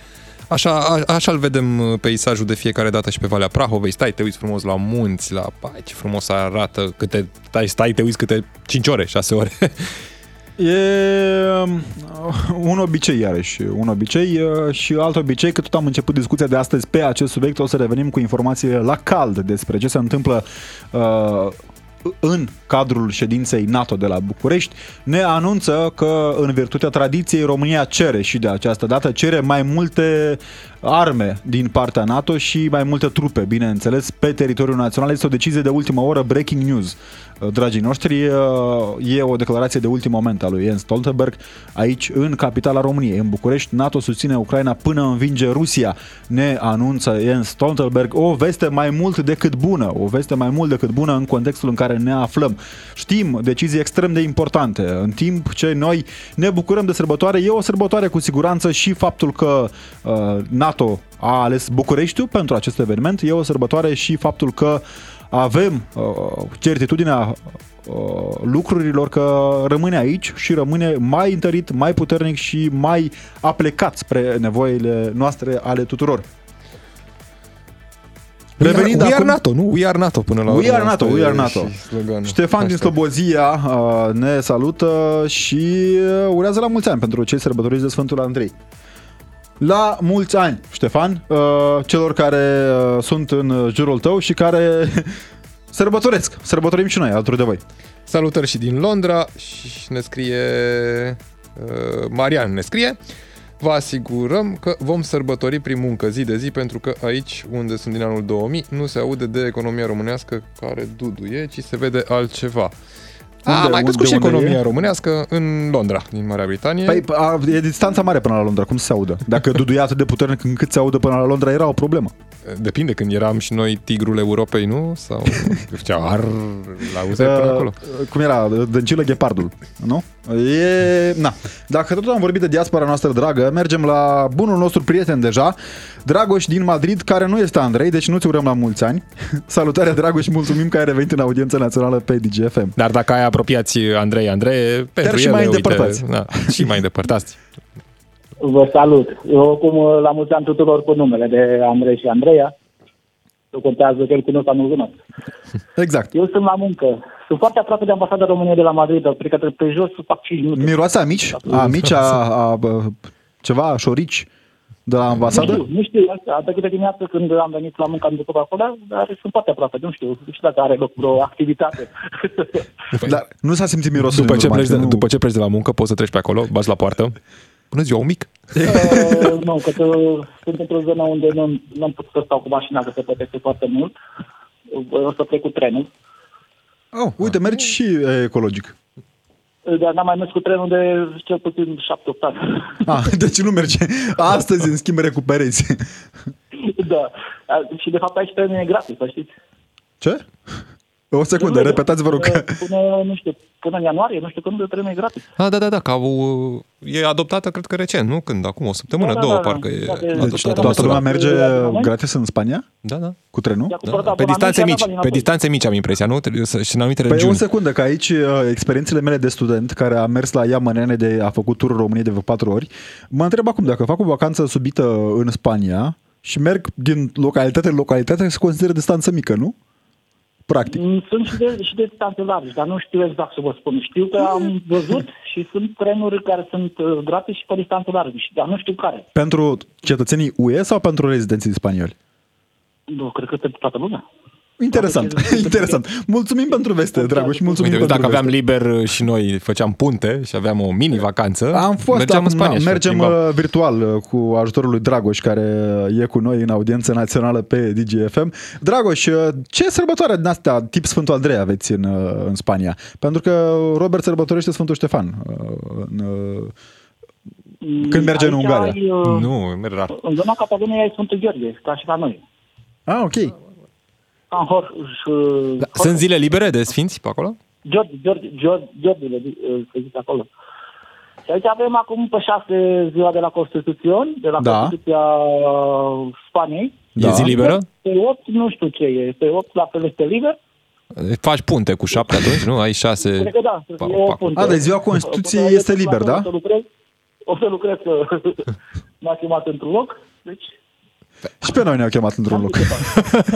Așa, a, așa-l vedem uh, peisajul de fiecare dată și pe Valea Prahovei. Stai, te uiți frumos la munți, la... Pai, ce frumos arată, câte... Stai, stai, te uiți câte 5 ore, 6 ore. E um, un obicei, iarăși, un obicei uh, și alt obicei, că tot am început discuția de astăzi pe acest subiect, o să revenim cu informații la cald despre ce se întâmplă uh, în cadrul ședinței NATO de la București, ne anunță că în virtutea tradiției România cere și de această dată cere mai multe arme din partea NATO și mai multe trupe, bineînțeles, pe teritoriul național. Este o decizie de ultimă oră, breaking news, dragii noștri. E o declarație de ultim moment a lui Jens Stoltenberg aici, în capitala României, în București. NATO susține Ucraina până învinge Rusia, ne anunță Jens Stoltenberg. O veste mai mult decât bună, o veste mai mult decât bună în contextul în care ne aflăm. Știm decizii extrem de importante. În timp ce noi ne bucurăm de sărbătoare, e o sărbătoare cu siguranță și faptul că uh, NATO a ales Bucureștiul pentru acest eveniment. E o sărbătoare și faptul că avem uh, certitudinea uh, lucrurilor că rămâne aici și rămâne mai întărit, mai puternic și mai aplecat spre nevoile noastre ale tuturor. Revenind we are, acum... NATO, nu? We are NATO până la urmă. We are NATO, we are NATO. Ștefan din Slobozia uh, ne salută și uh, urează la mulți ani pentru cei sărbătoriți de Sfântul Andrei. La mulți ani, Ștefan, uh, celor care sunt în jurul tău și care sărbătoresc. Sărbătorim și noi alături de voi. Salutări și din Londra și ne scrie Marian, ne scrie Vă asigurăm că vom sărbători prin muncă zi de zi pentru că aici, unde sunt din anul 2000, nu se aude de economia românească care duduie, ci se vede altceva. Unde, a, mai crescut și economia e? românească în Londra, din Marea Britanie. Păi a, e distanța mare până la Londra, cum se audă? Dacă duduia atât de puternic încât se audă până la Londra, era o problemă. Depinde, când eram și noi tigrul Europei, nu? Sau, știu, ar, la uh, până acolo. Cum era? Dăncilă ghepardul, nu? E... Na. Dacă tot am vorbit de diaspora noastră dragă, mergem la bunul nostru prieten deja, Dragoș din Madrid, care nu este Andrei, deci nu-ți urăm la mulți ani. Salutare, Dragoș, mulțumim că ai revenit în audiența națională pe DGFM. Dar dacă ai apropiați Andrei, Andrei, pentru și ele, mai uite, îndepărtați. Da, și mai îndepărtați. Vă salut. Eu oricum la mulți ani tuturor cu numele de Andrei și Andreea. Nu contează că îl cunosc anul cunosc. Exact. Eu sunt la muncă. Sunt foarte aproape de ambasada României de la Madrid, dar cred că pe jos fac 5 minute. Miroase amici? Amici, a, a, a, ceva, șorici de la Nu ambasadă? știu, nu știu, asta, a trecut de dimineață când am venit la muncă, am după acolo, dar sunt foarte aproape, nu știu, nu știu dacă are loc vreo activitate. Dar nu s-a simțit mirosul După din ce, urmă, pleci de, nu- după ce pleci de la muncă, poți să treci pe acolo, bați la poartă. Bună ziua, un mic. Uh, nu, că uh, sunt într-o zonă unde nu, nu am putut să stau cu mașina, că se plătește foarte mult. Uh, O să plec cu trenul. Oh, uite, mergi și e, ecologic. Uh, Dar n-am mai mers cu trenul de cel puțin 7-8 ani. Ah, deci nu merge. Astăzi, în schimb, recuperezi. da. Uh, Și de fapt aici trenul e gratis, să știți. Ce? O secundă, Nu, repetați, vă rog. uh, Până, nu știu, până în ianuarie, nu știu când trenul e gratis. Ah, da, da, da, că au, e adoptată, cred că recent, nu? Când? Acum o săptămână, Da, da, două, da, da. parcă e Da, de- adoptată Deci Toată toată lumea măsura. merge Da. gratis în Spania? Da, da. Cu trenul? I-a da. cumpărat Pe abonament distanțe și a mici, dat pe înapoi. distanțe mici am impresia, nu? Trebuie să, și în anumite Păi o regiuni. secundă, că aici uh, experiențele mele de student care a mers la Iamănene de a făcut turul României de vreo patru ori, mă întreb acum dacă fac o vacanță subită în Spania și merg din localitate în localitate, se consideră distanță mică, nu? Practic. Mm, Sunt și de, și de distanțe largi, dar nu știu exact să vă spun. Știu că am văzut și sunt trenuri care sunt uh, gratis și pe distanțe largi, dar nu știu care. Pentru cetățenii UE sau pentru rezidenții spanioli? Nu, cred că pentru toată lumea. Interesant, Poate că- interesant. Mulțumim pentru veste, Dragoș, mulțumim Uite, pentru dacă veste. aveam liber și noi făceam punte și aveam o mini-vacanță, Am fost, mergeam acum, în Spania și mergem plimbam. uh, virtual uh, cu ajutorul lui Dragoș, care e cu noi în audiență națională pe DGFM. Dragoș, uh, ce sărbătoare din astea tip Sfântul Andrei aveți în, uh, în Spania? Pentru că Robert sărbătorește Sfântul Ștefan. uh, În, uh, Când merge în Aici Ungaria? Ai, uh, Nu, merg rar. În zona Cataloniei ai Sfântul Gheorghe, ca și la noi. Ah, ok. În Hor, și, uh, Da, Hor- sunt zile libere de sfinți pe acolo? Gheorghe, Gheorghe, Gheorghe, Gheorghe, uh, se zice acolo. Și aici avem acum pe șase ziua de la Constituțion, de la Da. Constituția uh, Spaniei. Da. E zi liberă? Pe 8 nu știu ce e, pe 8 la fel este liber. Faci punte cu șapte atunci, nu? Ai șase... Cred că da, Pa- e o pa- punte. A, deci ziua Constituției Puntea este liber, da? O să lucrez, o să lucrez că m-a chemat într-un loc, deci Și pe noi ne-au chemat într-un loc.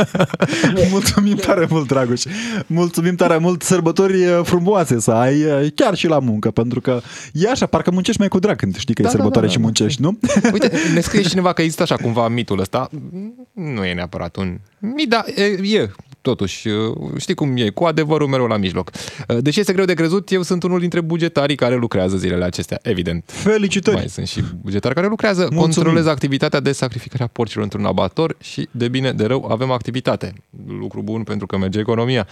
Mulțumim tare mult, Dragoș. Mulțumim tare mult. Sărbători uh, frumoase să ai, uh, chiar și la muncă, pentru că e așa, parcă muncești mai cu drag când știi că Da, e da, sărbătoare da, și da, muncești, nu? Uite, ne scrie cineva că există așa cumva mitul ăsta. Nu e neapărat un mit, dar e, e totuși, știi cum e, cu adevărul mereu la mijloc. Deși este greu de crezut, eu sunt unul dintre bugetarii care lucrează zilele acestea, evident. Felicitări! Mai sunt și bugetari care lucrează, Mulțumim. controlez activitatea de sacrificare a porcilor într-un abator și de bine, de rău, avem activitate. Lucru bun pentru că merge economia.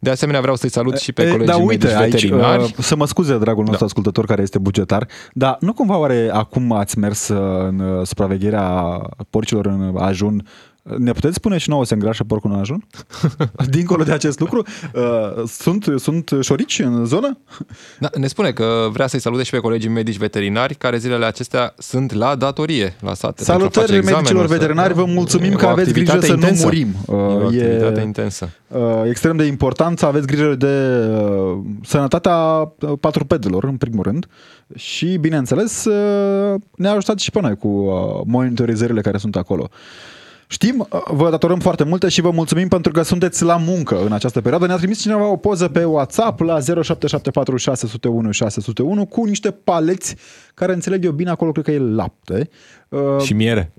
De asemenea, vreau să-i salut și pe E, colegii da, uite, medici aici, veterinari. uh, să mă scuze, dragul nostru Da. ascultător care este bugetar, dar nu cumva oare acum ați mers uh, în uh, supravegherea porcilor în ajun ne puteți spune și nouă se îngrașă porcul în ajun? Dincolo de acest lucru, uh, sunt, sunt șorici în zonă? Da, ne spune că vrea să-i salute și pe colegii medici veterinari care zilele acestea sunt la datorie la sate. pentru a Salutări face examenul medicilor ăsta. veterinari, vă mulțumim E că o aveți grijă activitate să nu intensă. murim. E o Uh, e- activitate intensă. uh, extrem de important să aveți grijă de uh, sănătatea uh, patrupedelor, în primul rând, și, bineînțeles, uh, ne ajutați și pe noi cu uh, monitorizările care sunt acolo. Știm, uh, vă datorăm foarte multe și vă mulțumim pentru că sunteți la muncă în această perioadă. Ne-a trimis cineva o poză pe WhatsApp la 0774 601 601 cu niște paleți care înțeleg eu bine acolo, cred că e lapte. Uh, Și miere.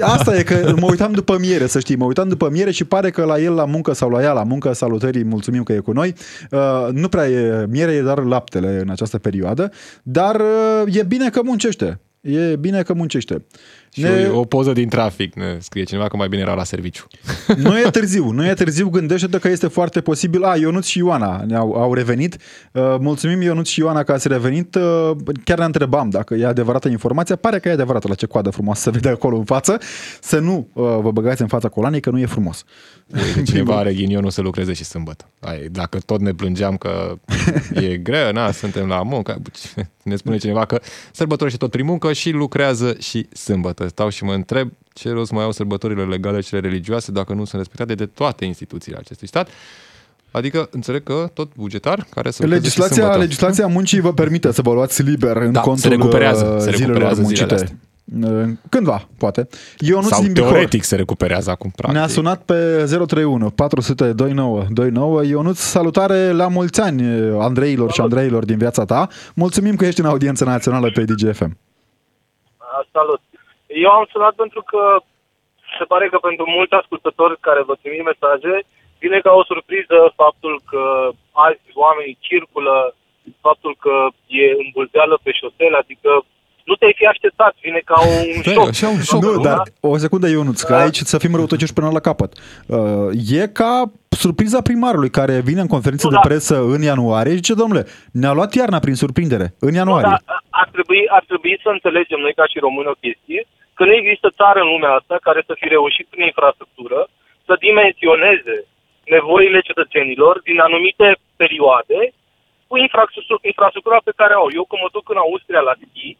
Asta e că mă uitam după miere, să știi, mă uitam după miere și pare că la el la muncă sau la ea la muncă, salutării, mulțumim că e cu noi, uh, nu prea e miere, e doar laptele în această perioadă, dar uh, e bine că muncește. E bine că muncește. Și ne... o poză din trafic, ne scrie cineva că mai bine era la serviciu. Nu e târziu, nu e târziu, gândește-te că este foarte posibil. A, Ionuț și Ioana ne-au au revenit. Uh, mulțumim Ionuț și Ioana că ați revenit. Uh, chiar ne întrebam dacă e adevărată informația. Pare că e adevărată la ce coadă frumoasă se vede acolo în față. Să nu uh, vă băgați în fața colanii că nu e frumos. Uite, cineva are ghinionul să lucreze și sâmbătă. Ai, dacă tot ne plângeam că e greu, na, suntem la muncă. Ne spune cineva că sărbătorește tot prin muncă și lucrează și sâmbătă. Stau și mă întreb ce rost mai au sărbătorile legale, cele religioase, dacă nu sunt respectate de toate instituțiile acestui stat. Adică înțeleg că tot bugetar care să legislația, legislația muncii vă permite să vă luați liber în da, contul se recuperează, se recuperează muncite. Zilele astea. Cândva, poate. Eu nu Sau din teoretic Bihor. se recuperează acum, practic. Ne-a sunat pe 031 400 2929. Ionuț, salutare la mulți ani Andreilor și Andreilor din viața ta. Mulțumim că ești în audiență națională pe DGFM. Salut. Eu am sunat pentru că se pare că pentru mulți ascultători care vă trimit mesaje, vine ca o surpriză faptul că azi oamenii circulă, faptul că e îmbulzeală pe șosele, adică nu te-ai fi așteptat, vine ca un șoc. Așa un șoc. Nu, dar o secundă, Ionuț, că da. aici să fim răutăcioși până la capăt. Uh, e ca surpriza primarului care vine în conferință nu, de da. presă în ianuarie și zice, domnule, ne-a luat iarna prin surprindere, în ianuarie. Nu, da, ar, trebui, ar trebui să înțelegem noi ca și români o chestie, că nu există țară în lumea asta care să fi reușit prin infrastructură să dimensioneze nevoile cetățenilor din anumite perioade cu infrastructura pe care au. Eu când mă duc în Austria la schi,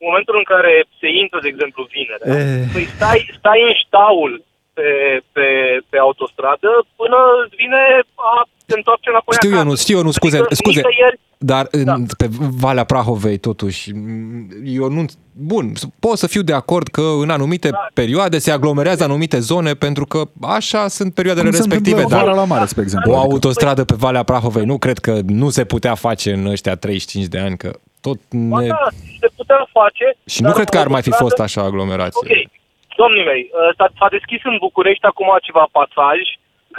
în momentul în care se intră, de exemplu, vinerea, e... Eh. păi stai, stai în ștaul pe, pe, pe autostradă până vine a se întoarce înapoi Știu eu, nu, știu eu, nu, scuze, adică scuze. Nicăieri, dar da. în, pe Valea Prahovei, totuși, eu nu... Bun, pot să fiu de acord că în anumite da. perioade se aglomerează anumite zone pentru că așa sunt perioadele Cum respective. Dar la mare, spre exemplu. O autostradă pe Valea Prahovei nu cred că nu se putea face în ăștia 35 de ani, că tot ne... da, se putea face. Și nu cred că ar mai fi fost așa aglomerație. Ok, domnii mei, s-a, s-a deschis în București acum ceva pasaj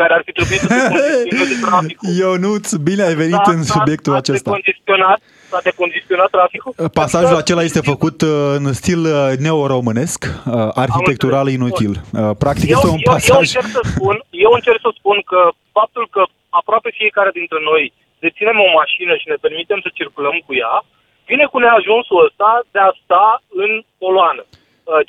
care ar fi trebuit să se congestioneze traficul. Ionuț, bine ai venit da, în subiectul s-a acesta. Congestionat, s-a decongestionat traficul. Pasajul acela este făcut uh, în stil uh, neoromânesc, uh, arhitectural inutil. Practic eu, este un pasaj... Eu, eu, încerc să spun, eu încerc să spun că faptul că aproape fiecare dintre noi deținem o mașină și ne permitem să circulăm cu ea, vine cu neajunsul ăsta de a sta în coloană.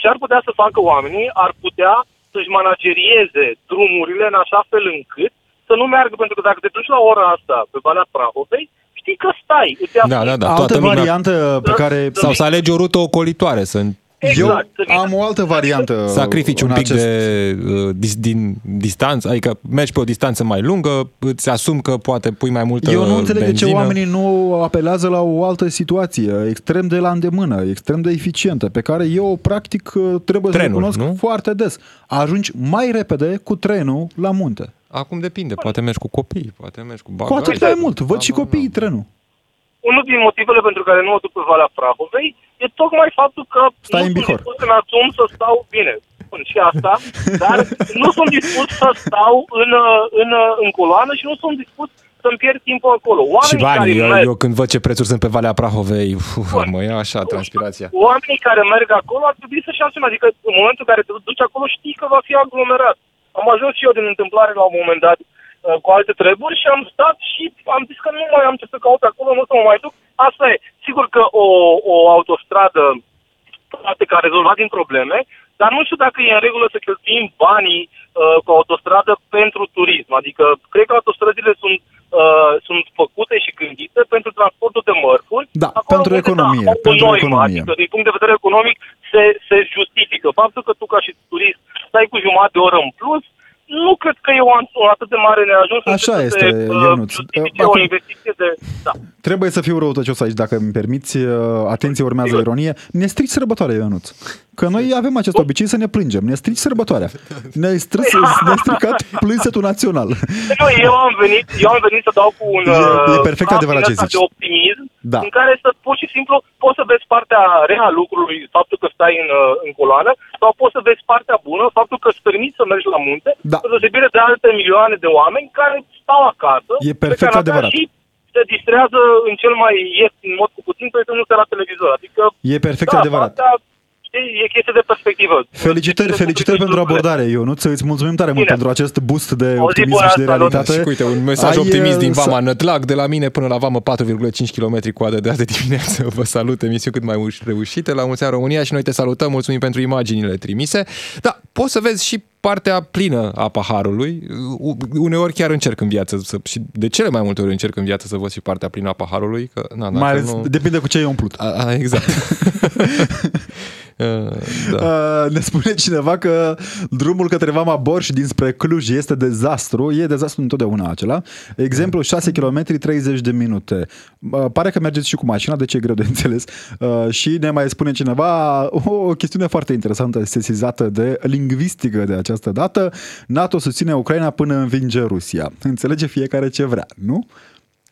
Ce ar putea să facă oamenii? Ar putea să-și managerieze drumurile în așa fel încât să nu meargă, pentru că dacă te duci la ora asta pe Valea Prahovei, știi că stai. Îți da, da, da. Altă variantă pe care... Sau să alegi o rută ocolitoare, să Exact. Eu am o altă variantă. Sacrifici un pic acest... de uh, dis, din distanță, adică mergi pe o distanță mai lungă, îți asumi că poate pui mai multă Eu nu înțeleg benzină. de ce oamenii nu apelează la o altă situație, extrem de la îndemână, extrem de eficientă, pe care eu practic uh, trebuie Trenul, să recunosc nu? foarte des. Ajungi mai repede cu trenul la munte. Acum depinde, poate mergi cu copii, poate mergi cu bagaj. Poate mai mult, văd da, și da, copiii da. trenul unul din motivele pentru care nu mă duc pe Valea Prahovei e tocmai faptul că Stai nu în sunt dispus în asum să stau bine. Spun și asta, dar nu sunt dispus să stau în, în, în coloană și nu sunt dispus să-mi pierd timpul acolo. Oamenii și banii, eu, merg... eu când văd ce prețuri sunt pe Valea Prahovei, uf, mă ia așa transpirația. Oamenii care merg acolo ar trebui să-și asume, adică în momentul în care te duci acolo știi că va fi aglomerat. Am ajuns și eu din întâmplare la un moment dat Uh, cu alte treburi și am stat și am zis că nu mai am ce să caut acolo, nu o să mă mai duc. Asta e. Sigur că o, o autostradă poate că a rezolvat din probleme, dar nu știu dacă e în regulă să cheltuim banii uh, cu autostradă pentru turism. Adică, cred că autostrăzile sunt, uh, sunt făcute și gândite pentru transportul de mărfuri. Da, pentru economie. Da, pentru noi, economie. Adică, din punct de vedere economic, se, se justifică. Faptul că tu, ca și turist, stai cu jumătate de oră în plus, nu cred că e o, o atât de mare neajuns. Așa este, de, Ionuț. Uh, o investiție de... Da. Trebuie să fiu răutăcios aici, dacă îmi permiți. Uh, atenție, urmează ironie. Ne strici sărbătoarea, Ionuț. Că noi avem acest obicei să ne plângem. Ne strici sărbătoarea. Ne-ai, strâns, ne-ai stricat plânsetul național. Nu, eu am venit, eu am venit să dau cu un... E, e perfect adevărat ce zici. de optimism, da. în care să pur și simplu poți să vezi partea rea a lucrului, faptul că stai în, uh, în coloană, sau poți să vezi partea bună, faptul că îți permiți să mergi la munte, da. să deosebire de alte milioane de oameni care stau acasă, e perfect adevărat. și se distrează în cel mai ieftin mod cu putin pentru că nu la televizor. Adică, e perfect da, adevărat. Partea, știi, e chestie de perspectivă. Felicitări, Depinde de felicitări cum pentru privești lucrurile. abordare, eu nu îți mulțumim tare mult Bine. pentru acest boost de O zi optimism bună, și de salut. realitate. Și uite, un mesaj Ai, optimist din uh, Vama să- Nătlac, de la mine până la Vamă 4,5 km coadă de azi de dimineață. Vă salut, emisiuni cât mai uș- reușite. La mulți ani România și noi te salutăm, mulțumim pentru imaginile trimise. Da, poți să vezi și partea plină a paharului. U- Uneori chiar încerc în viață să, și de cele mai multe ori încerc în viață să văd și partea plină a paharului. Că, na, dacă Mai ales, nu... depinde cu ce e umplut. A, a, exact. Uh, da. Uh, ne spune cineva că drumul către Vama Borș dinspre Cluj este dezastru. E dezastru întotdeauna acela. Exemplu, 6 km 30 de minute. Uh, pare că mergeți și cu mașina, deci e greu de înțeles. Uh, și ne mai spune cineva o chestiune foarte interesantă, sesizată de lingvistică de această dată. NATO susține Ucraina până învinge Rusia. Înțelege fiecare ce vrea, nu?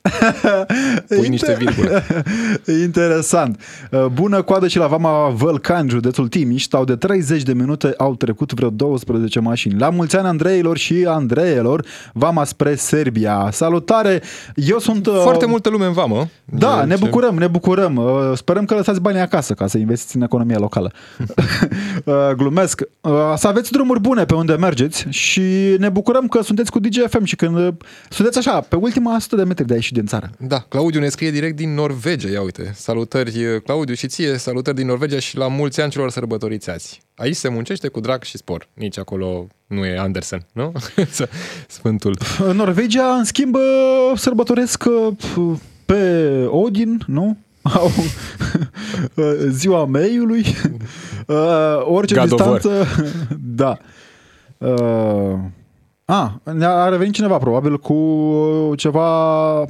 Pui niște virgule. Interesant. Uh, Bună coadă și la Vama Vălcan, județul Timiș. Stau de 30 de minute, au trecut vreo 12 mașini. La mulți ani Andreilor și Andreelor, Vama spre Serbia. Salutare! Eu sunt... uh, Foarte multă lume în Vamă. Da, E ne ce- bucurăm, ne bucurăm. Uh, Sperăm că lăsați banii acasă ca să investiți în economia locală. Uh, Glumesc. Uh, Să aveți drumuri bune pe unde mergeți și ne bucurăm că sunteți cu DGFM și când uh, sunteți așa, pe ultima 100 de metri de a ieși din țară. Da, Claudiu ne scrie direct din Norvegia, ia uite. Salutări Claudiu și ție, salutări din Norvegia și la mulți ani celor sărbătoriți azi. Aici se muncește cu drag și spor. Nici acolo nu e Andersen, nu? Sfântul. În Norvegia, în schimb, uh, sărbătoresc uh, pe Odin, nu? Au uh, ziua meiului, uh, orice God of War. distanță, da. Uh, a, ne-a revenit cineva probabil cu ceva... uh,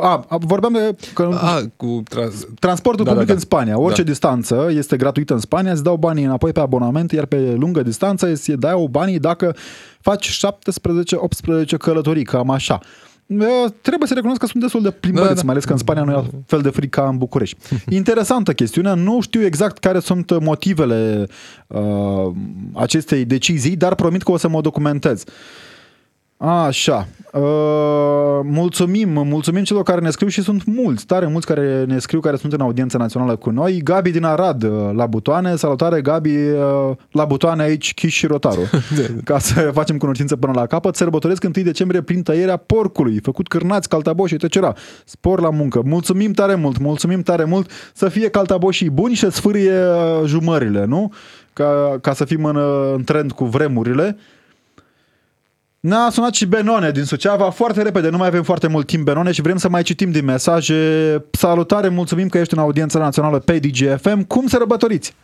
A, a vorbeam de că A, cu trans... transportul Da, public da, da. în Spania. Orice Da. distanță este gratuită în Spania, îți dau banii înapoi pe abonament, iar pe lungă distanță îți dau banii dacă faci 17-18 călătorii, cam așa. Uh, Trebuie să recunosc că sunt destul de plimbăreț, Da, da. mai ales că în Spania nu e la fel de fric ca în București. Interesantă chestiune, nu știu exact care sunt motivele uh, acestei decizii, dar promit că o să mă documentez. Așa. Uh, mulțumim, mulțumim celor care ne scriu și sunt mulți, tare mulți care ne scriu, care sunt în audiență națională cu noi. Gabi din Arad, uh, la butoane. Salutare, Gabi, uh, la butoane aici, Chiș și Rotaru. Ca să facem cunoștință până la capăt. Sărbătoresc 1 decembrie prin tăierea porcului, făcut cârnați, caltaboși, etc. Spor la muncă. Mulțumim tare mult, mulțumim tare mult să fie caltaboșii buni și să sfârie uh, jumările, nu? Ca, ca să fim în, uh, în trend cu vremurile. Ne-a sunat și Benone din Suceava foarte repede, nu mai avem foarte mult timp Benone și vrem să mai citim din mesaje. Salutare, mulțumim că ești în audiența națională pe DGFM. Cum sărbătoriți?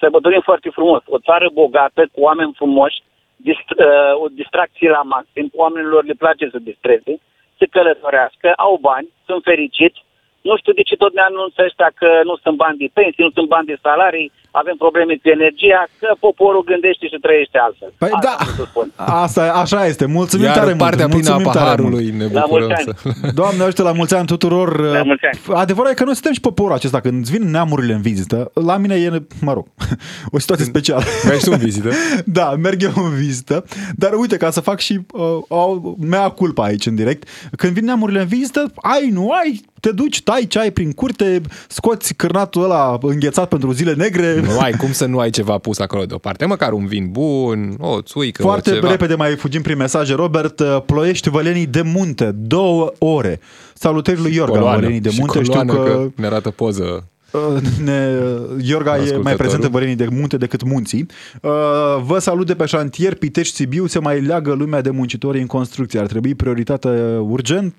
sărbătorim foarte frumos. O țară bogată, cu oameni frumoși, dist- uh, o distracție la maxim, oamenilor le place să distreze, să călătorească, au bani, sunt fericiți. Nu știu de ce tot ne anunță ăștia că nu sunt bani de pensii, nu sunt bani de salarii, avem probleme cu energia, că poporul gândește și trăiește altfel. Păi Asta da, vreau să spun. asta, așa este. Mulțumim Iar tare partea mult. plină a mulțumim tare mult. paharului ne La bucurăm mulți să... ani. Doamne ajută la mulți ani tuturor. La mulți ani. Adevărul e că noi suntem și poporul acesta. Când îți vin neamurile în vizită, la mine e, mă rog, o situație specială. Mergi tu în vizită? Da, merg eu în vizită, dar uite, ca să fac și uh, o mea culpa aici în direct, când vin neamurile în vizită, ai, nu ai, te duci, tai ceai prin curte, scoți cârnatul ăla înghețat pentru zile negre, Nu ai cum să nu ai ceva pus acolo deoparte. Măcar un vin bun, o țuică, Foarte o ceva. repede mai fugim prin mesaje. Robert, uh, Ploiești, Vălenii de Munte, două ore. Salutări lui Iorga, Coloană. Vălenii de Și Munte. Știu coloană că, ne arată poză. uh, ne, Iorga e mai Ascultătorul. prezent în Vălenii de Munte decât munții. Uh, Vă salut de pe șantier, Pitești, Sibiu, se mai leagă lumea de muncitori în construcție. Ar trebui prioritate urgent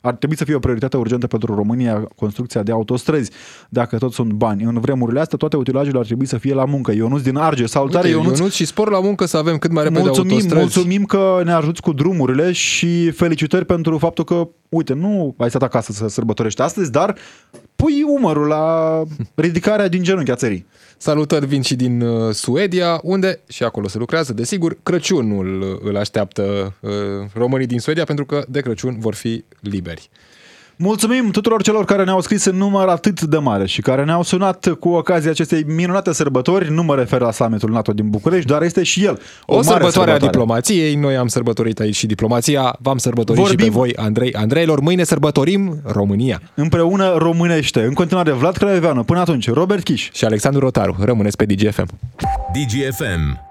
ar trebui să fie o prioritate urgentă pentru România construcția de autostrăzi, dacă tot sunt bani. În vremurile astea, toate utilajele ar trebui să fie la muncă. Ionuț din Arge, salutare Uite, Ionuț! Ionuț și spor la muncă să avem cât mai repede Mulțumim, autostrăzi. mulțumim că ne ajuți cu drumurile și felicitări pentru faptul că, uite, nu ai stat acasă să sărbătorești astăzi, dar pui umărul la ridicarea din genunchi a țării. Salutări vin și din uh, Suedia, unde și acolo se lucrează, desigur, Crăciunul uh, îl așteaptă uh, românii din Suedia, pentru că de Crăciun vor fi liberi. Mulțumim tuturor celor care ne-au scris în număr atât de mare și care ne-au sunat cu ocazia acestei minunate sărbători. Nu mă refer la summitul NATO din București, dar este și el o, o sărbătoare a diplomației. Noi am sărbătorit aici și diplomația. V-am sărbătorit Vorbim. și pe voi, Andrei Andreilor. Mâine sărbătorim România. Împreună românește. În continuare, Vlad Craioveanu. Până atunci, Robert Chiș și Alexandru Rotaru. Rămâneți pe DGFM. DGFM